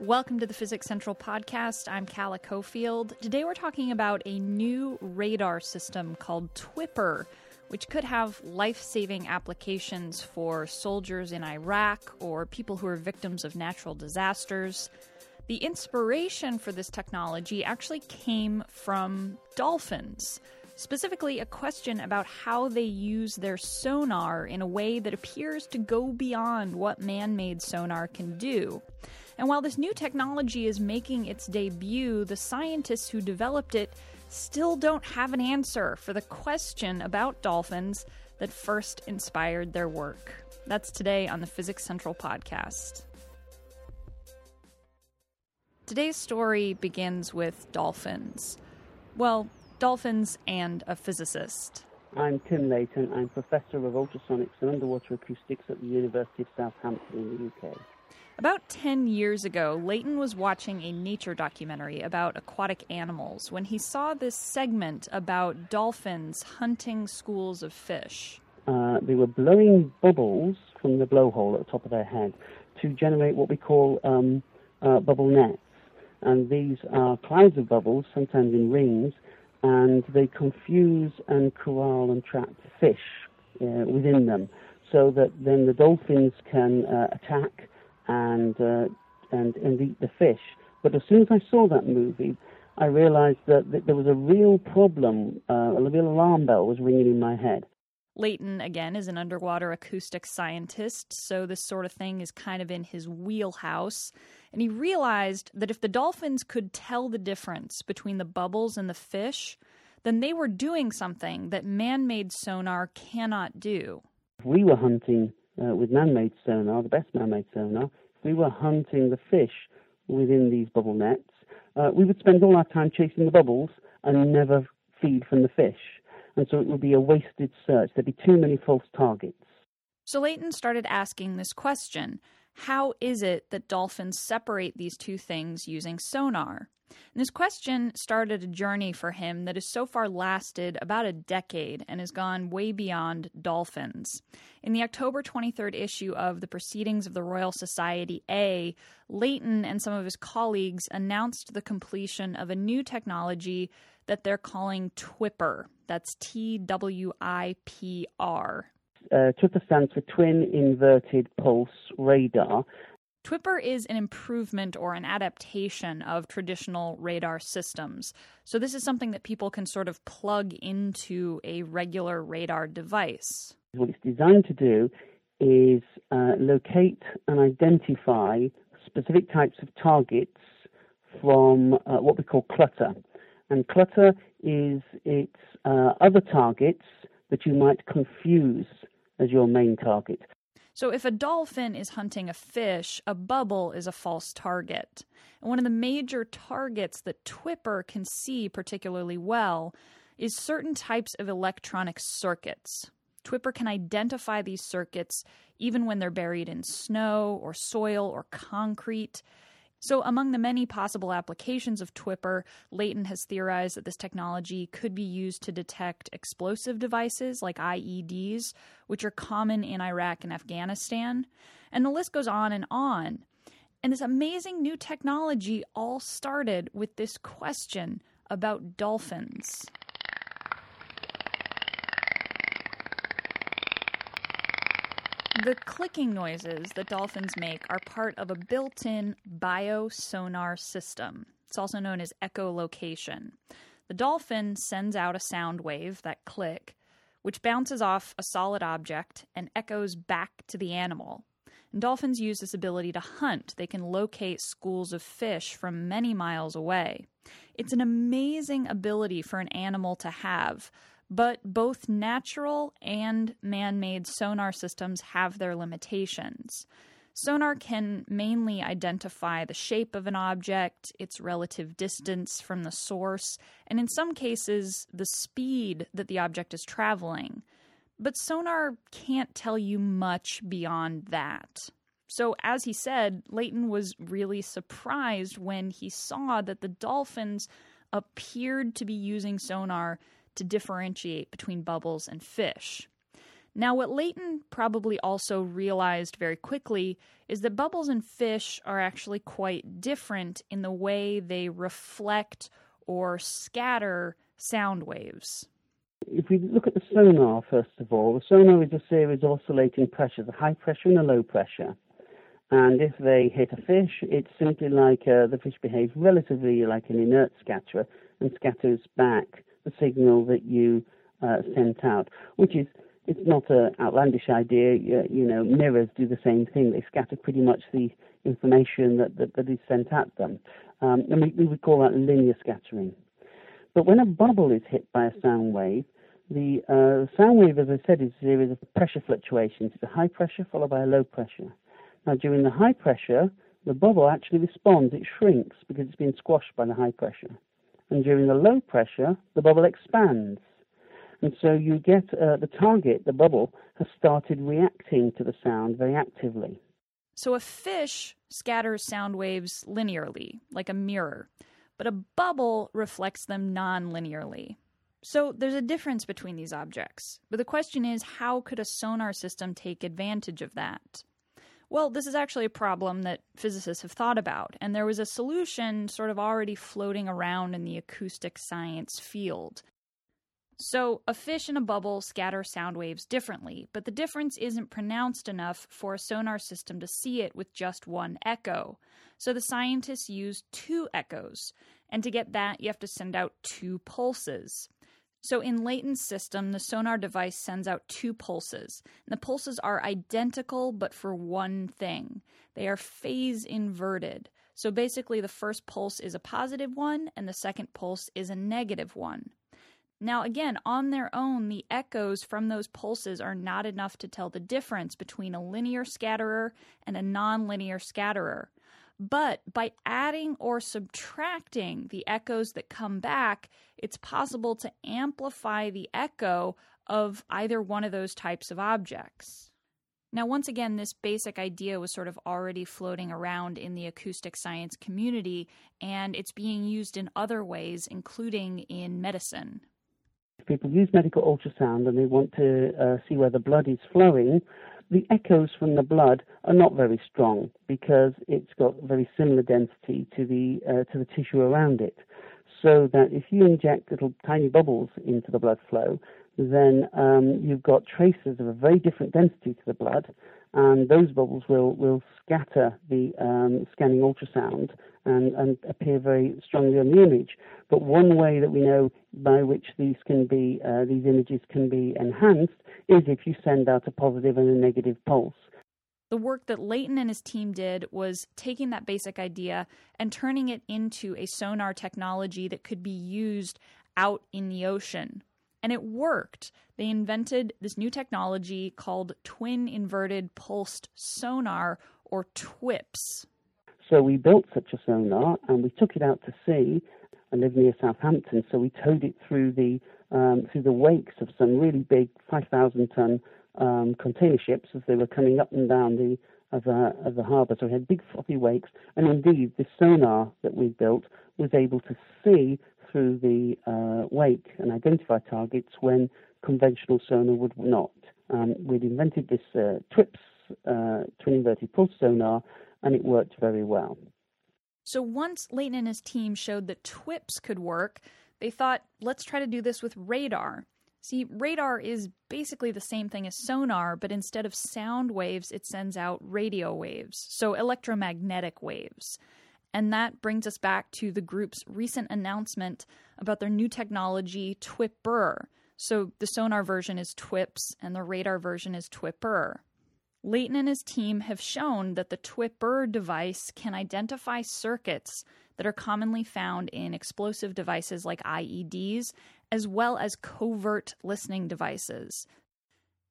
Welcome to the Physics Central podcast. I'm Calla Cofield. Today we're talking about a new radar system called TWIPR, which could have life saving applications for soldiers in Iraq or people who are victims of natural disasters. The inspiration for this technology actually came from dolphins. Specifically, a question about how they use their sonar in a way that appears to go beyond what man made sonar can do. And while this new technology is making its debut, the scientists who developed it still don't have an answer for the question about dolphins that first inspired their work. That's today on the Physics Central podcast. Today's story begins with dolphins. Well, dolphins and a physicist. I'm Tim Leighton. I'm Professor of Ultrasonics and Underwater Acoustics at the University of Southampton in the UK. About 10 years ago, Leighton was watching a nature documentary about aquatic animals when he saw this segment about dolphins hunting schools of fish. Uh, they were blowing bubbles from the blowhole at the top of their head to generate what we call um, uh, bubble nets. And these are clouds of bubbles, sometimes in rings, and they confuse and corral and trap fish uh, within them so that then the dolphins can uh, attack and uh, and and eat the fish. But as soon as I saw that movie, I realized that, that there was a real problem. Uh, a real alarm bell was ringing in my head. Leighton, again, is an underwater acoustic scientist, so this sort of thing is kind of in his wheelhouse. And he realized that if the dolphins could tell the difference between the bubbles and the fish, then they were doing something that man made sonar cannot do. If we were hunting uh, with man-made sonar, the best man-made sonar, we were hunting the fish within these bubble nets, uh, we would spend all our time chasing the bubbles and never feed from the fish. And so it would be a wasted search. There'd be too many false targets. So Leighton started asking this question How is it that dolphins separate these two things using sonar? And this question started a journey for him that has so far lasted about a decade and has gone way beyond dolphins. In the October 23rd issue of the Proceedings of the Royal Society A, Leighton and some of his colleagues announced the completion of a new technology that they're calling TWIPR. That's T W I P R. Uh, stands for Twin Inverted Pulse Radar, TWIPR is an improvement or an adaptation of traditional radar systems. So, this is something that people can sort of plug into a regular radar device. What it's designed to do is uh, locate and identify specific types of targets from uh, what we call clutter. And clutter is its uh, other targets that you might confuse as your main target. So, if a dolphin is hunting a fish, a bubble is a false target. And one of the major targets that TWIPR can see particularly well is certain types of electronic circuits. TWIPR can identify these circuits even when they're buried in snow or soil or concrete. So, among the many possible applications of TWIPR, Leighton has theorized that this technology could be used to detect explosive devices like IEDs, which are common in Iraq and Afghanistan. And the list goes on and on. And this amazing new technology all started with this question about dolphins. The clicking noises that dolphins make are part of a built in biosonar system. It's also known as echolocation. The dolphin sends out a sound wave, that click, which bounces off a solid object and echoes back to the animal. And dolphins use this ability to hunt. They can locate schools of fish from many miles away. It's an amazing ability for an animal to have, but both natural and man made sonar systems have their limitations. Sonar can mainly identify the shape of an object, its relative distance from the source, and in some cases, the speed that the object is traveling. But sonar can't tell you much beyond that. So, as he said, Leighton was really surprised when he saw that the dolphins appeared to be using sonar to differentiate between bubbles and fish. Now, what Leighton probably also realized very quickly is that bubbles and fish are actually quite different in the way they reflect or scatter sound waves. If we look at the sonar, first of all, the sonar is a series of oscillating pressures, a high pressure and a low pressure. And if they hit a fish, it's simply like uh, the fish behaves relatively like an inert scatterer and scatters back the signal that you uh, sent out, which is it's not an outlandish idea. You, you, know, mirrors do the same thing. They scatter pretty much the information that, that, that is sent at them. Um, and we, we would call that linear scattering. But when a bubble is hit by a sound wave, the uh, sound wave, as I said, is a series of pressure fluctuations. It's a high pressure followed by a low pressure. Now, during the high pressure, the bubble actually responds. It shrinks because it's been squashed by the high pressure. And during the low pressure, the bubble expands. And so you get uh, the target, the bubble, has started reacting to the sound very actively. So a fish scatters sound waves linearly, like a mirror, but a bubble reflects them non linearly. So there's a difference between these objects. But the question is how could a sonar system take advantage of that? Well, this is actually a problem that physicists have thought about, and there was a solution sort of already floating around in the acoustic science field. So, a fish and a bubble scatter sound waves differently, but the difference isn't pronounced enough for a sonar system to see it with just one echo. So, the scientists used two echoes, and to get that, you have to send out two pulses. So, in Leighton's system, the sonar device sends out two pulses. And the pulses are identical, but for one thing they are phase inverted. So, basically, the first pulse is a positive one, and the second pulse is a negative one. Now, again, on their own, the echoes from those pulses are not enough to tell the difference between a linear scatterer and a nonlinear scatterer. But by adding or subtracting the echoes that come back, it's possible to amplify the echo of either one of those types of objects. Now, once again, this basic idea was sort of already floating around in the acoustic science community, and it's being used in other ways, including in medicine people use medical ultrasound and they want to uh, see where the blood is flowing, the echoes from the blood are not very strong because it's got very similar density to the uh, to the tissue around it. So that if you inject little tiny bubbles into the blood flow, then um, you've got traces of a very different density to the blood, and those bubbles will, will scatter the um, scanning ultrasound and, and appear very strongly on the image. But one way that we know by which these can be uh, these images can be enhanced is if you send out a positive and a negative pulse. The work that Leighton and his team did was taking that basic idea and turning it into a sonar technology that could be used out in the ocean and it worked. They invented this new technology called twin inverted pulsed sonar, or TWIPS. So we built such a sonar and we took it out to sea. I live near Southampton, so we towed it through the um, through the wakes of some really big 5,000 ton um, container ships as they were coming up and down the of, uh, of the harbour. So we had big floppy wakes, and indeed the sonar that we built was able to see through the uh, wake and identify targets when conventional sonar would not. Um, we'd invented this uh, TWIPS, uh, twin inverted pulse sonar, and it worked very well. So once Leighton and his team showed that TWIPS could work, they thought, let's try to do this with radar. See, radar is basically the same thing as sonar, but instead of sound waves, it sends out radio waves, so electromagnetic waves. And that brings us back to the group's recent announcement about their new technology, TWIPR. So the sonar version is TWIPS and the radar version is TWIPR. Leighton and his team have shown that the TWIPR device can identify circuits that are commonly found in explosive devices like IEDs, as well as covert listening devices.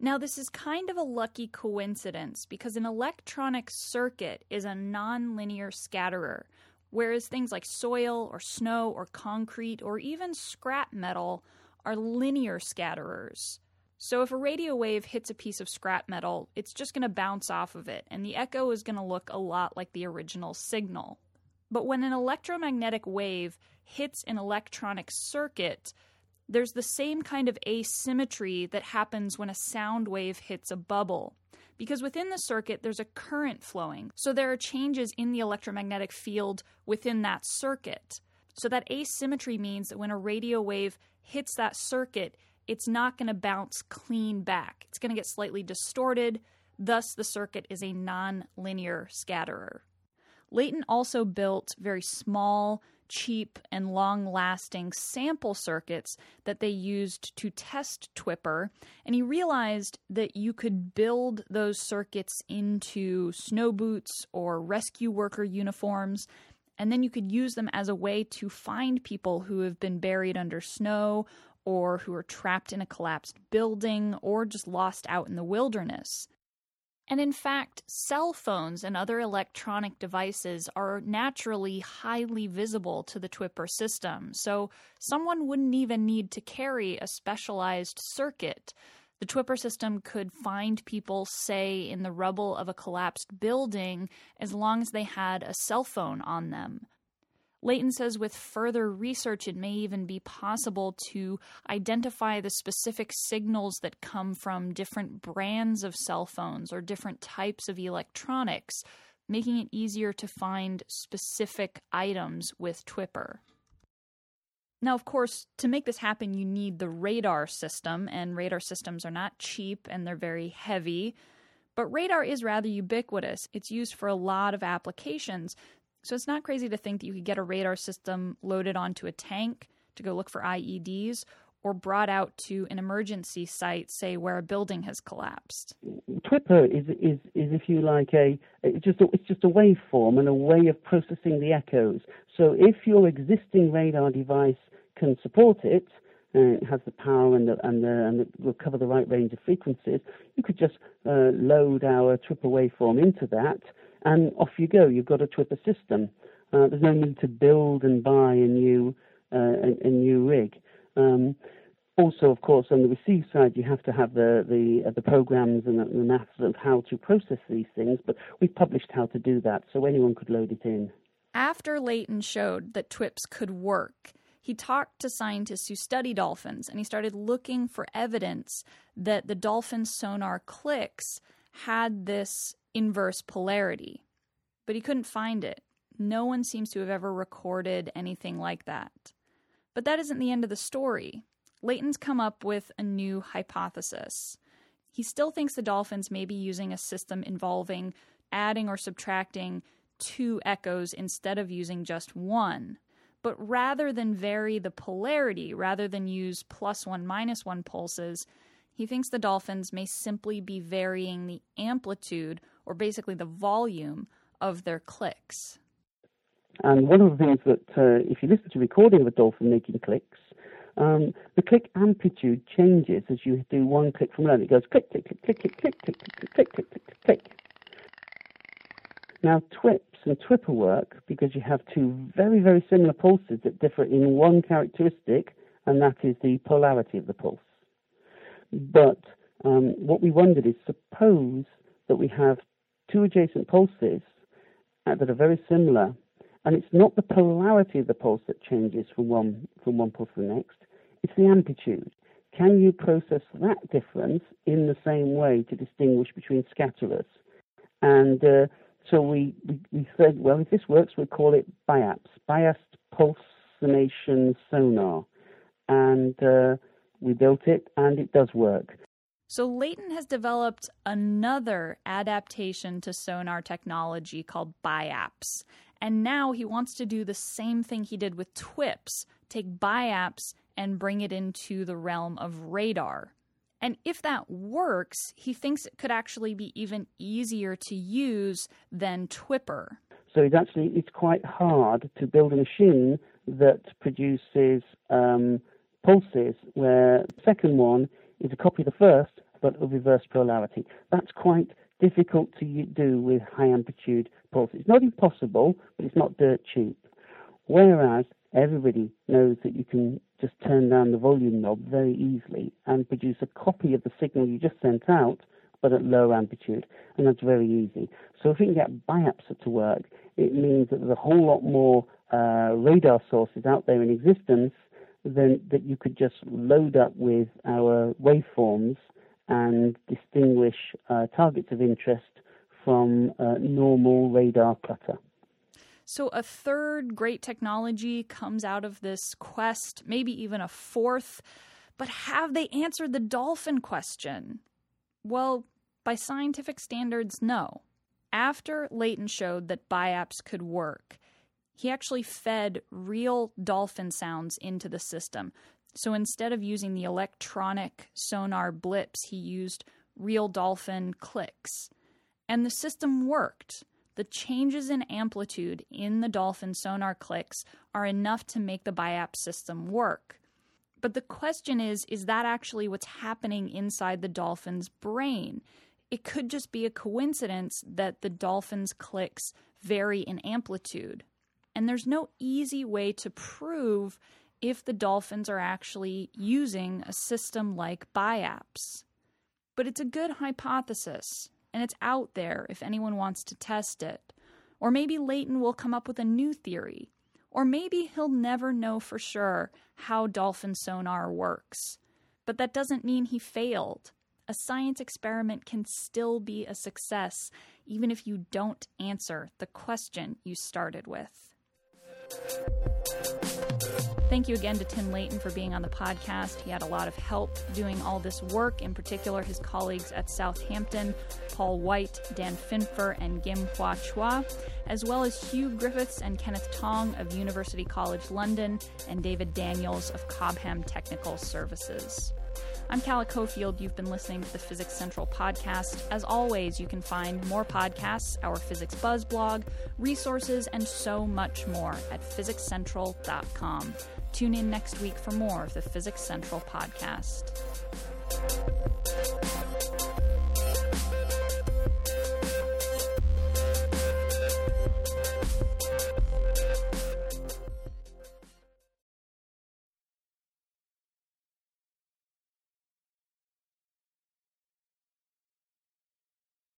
Now, this is kind of a lucky coincidence because an electronic circuit is a nonlinear scatterer, whereas things like soil or snow or concrete or even scrap metal are linear scatterers. So, if a radio wave hits a piece of scrap metal, it's just going to bounce off of it, and the echo is going to look a lot like the original signal. But when an electromagnetic wave hits an electronic circuit, there's the same kind of asymmetry that happens when a sound wave hits a bubble. Because within the circuit, there's a current flowing. So there are changes in the electromagnetic field within that circuit. So that asymmetry means that when a radio wave hits that circuit, it's not going to bounce clean back. It's going to get slightly distorted. Thus, the circuit is a non linear scatterer. Leighton also built very small, cheap, and long lasting sample circuits that they used to test TWIPR, And he realized that you could build those circuits into snow boots or rescue worker uniforms. And then you could use them as a way to find people who have been buried under snow or who are trapped in a collapsed building or just lost out in the wilderness. And in fact, cell phones and other electronic devices are naturally highly visible to the TWIPR system, so someone wouldn't even need to carry a specialized circuit. The TWIPR system could find people, say, in the rubble of a collapsed building as long as they had a cell phone on them. Leighton says with further research, it may even be possible to identify the specific signals that come from different brands of cell phones or different types of electronics, making it easier to find specific items with TWIPR. Now, of course, to make this happen, you need the radar system, and radar systems are not cheap and they're very heavy. But radar is rather ubiquitous. It's used for a lot of applications. So it's not crazy to think that you could get a radar system loaded onto a tank to go look for IEDs or brought out to an emergency site, say where a building has collapsed. TWIPR is, is, is if you like, a it's just a, it's just a waveform and a way of processing the echoes. So if your existing radar device can support it, uh, it has the power and the, and the, and will cover the right range of frequencies, you could just uh, load our TWIPR waveform into that and off you go. You've got a TWIPR system. Uh, there's no need to build and buy a new uh, a, a, new rig. Um, also, of course, on the receive side, you have to have the the, uh, the programs and the, the maths of how to process these things. But we've published how to do that, so anyone could load it in. After Leighton showed that TWIPs could work, he talked to scientists who study dolphins, and he started looking for evidence that the dolphin sonar clicks had this inverse polarity, but he couldn't find it. No one seems to have ever recorded anything like that. But that isn't the end of the story. Leighton's come up with a new hypothesis. He still thinks the dolphins may be using a system involving adding or subtracting two echoes instead of using just one. But rather than vary the polarity, rather than use plus one, minus one pulses, he thinks the dolphins may simply be varying the amplitude or basically the volume of their clicks. And one of the things that, uh, if you listen to recording of a dolphin making clicks, um, the click amplitude changes as you do one click from another. It goes click, click, click, click, click, click, click, click, click, click, click, click. Now, TWIPs and TWIPR work because you have two very, very similar pulses that differ in one characteristic, and that is the polarity of the pulse. But um, what we wondered is suppose that we have two adjacent pulses uh, that are very similar, and it's not the polarity of the pulse that changes from one from one pulse to the next; it's the amplitude. Can you process that difference in the same way to distinguish between scatterers? And uh, so we, we, we, said, well, if this works, we'll call it BIAPS, Biased pulse summation Sonar. And uh, we built it, and it does work. So Leighton has developed another adaptation to sonar technology called BIAPS. And now he wants to do the same thing he did with TWIPs, take BIAPS and bring it into the realm of radar. And if that works, he thinks it could actually be even easier to use than TWIPR. So it's actually it's quite hard to build a machine that produces um, pulses where the second one is a copy of the first but of reverse polarity. That's quite difficult to do with high amplitude pulses. It's not impossible, but it's not dirt cheap. Whereas everybody knows that you can just turn down the volume knob very easily and produce a copy of the signal you just sent out, but at low amplitude, and that's very easy. So if we can get BIAPS to work, it means that there's a whole lot more uh, radar sources out there in existence then that you could just load up with our waveforms and distinguish uh, targets of interest from uh, normal radar clutter. So, a third great technology comes out of this quest, maybe even a fourth. But have they answered the dolphin question? Well, by scientific standards, no. After Leighton showed that BiAPS could work, he actually fed real dolphin sounds into the system. So instead of using the electronic sonar blips, he used real dolphin clicks. And the system worked. The changes in amplitude in the dolphin sonar clicks are enough to make the BiAPS system work. But the question is is that actually what's happening inside the dolphin's brain? It could just be a coincidence that the dolphin's clicks vary in amplitude. And there's no easy way to prove if the dolphins are actually using a system like BiAPS. But it's a good hypothesis, and it's out there if anyone wants to test it. Or maybe Leighton will come up with a new theory. Or maybe he'll never know for sure how dolphin sonar works. But that doesn't mean he failed. A science experiment can still be a success, even if you don't answer the question you started with. Thank you again to Tim Leighton for being on the podcast. He had a lot of help doing all this work, in particular, his colleagues at Southampton, Paul White, Dan Finfer, and Gim Hwa Chua, as well as Hugh Griffiths and Kenneth Tong of University College London, and David Daniels of Cobham Technical Services. I'm Calla Cofield. You've been listening to the Physics Central podcast. As always, you can find more podcasts, our Physics Buzz blog, resources, and so much more at physicscentral.com. Tune in next week for more of the Physics Central podcast.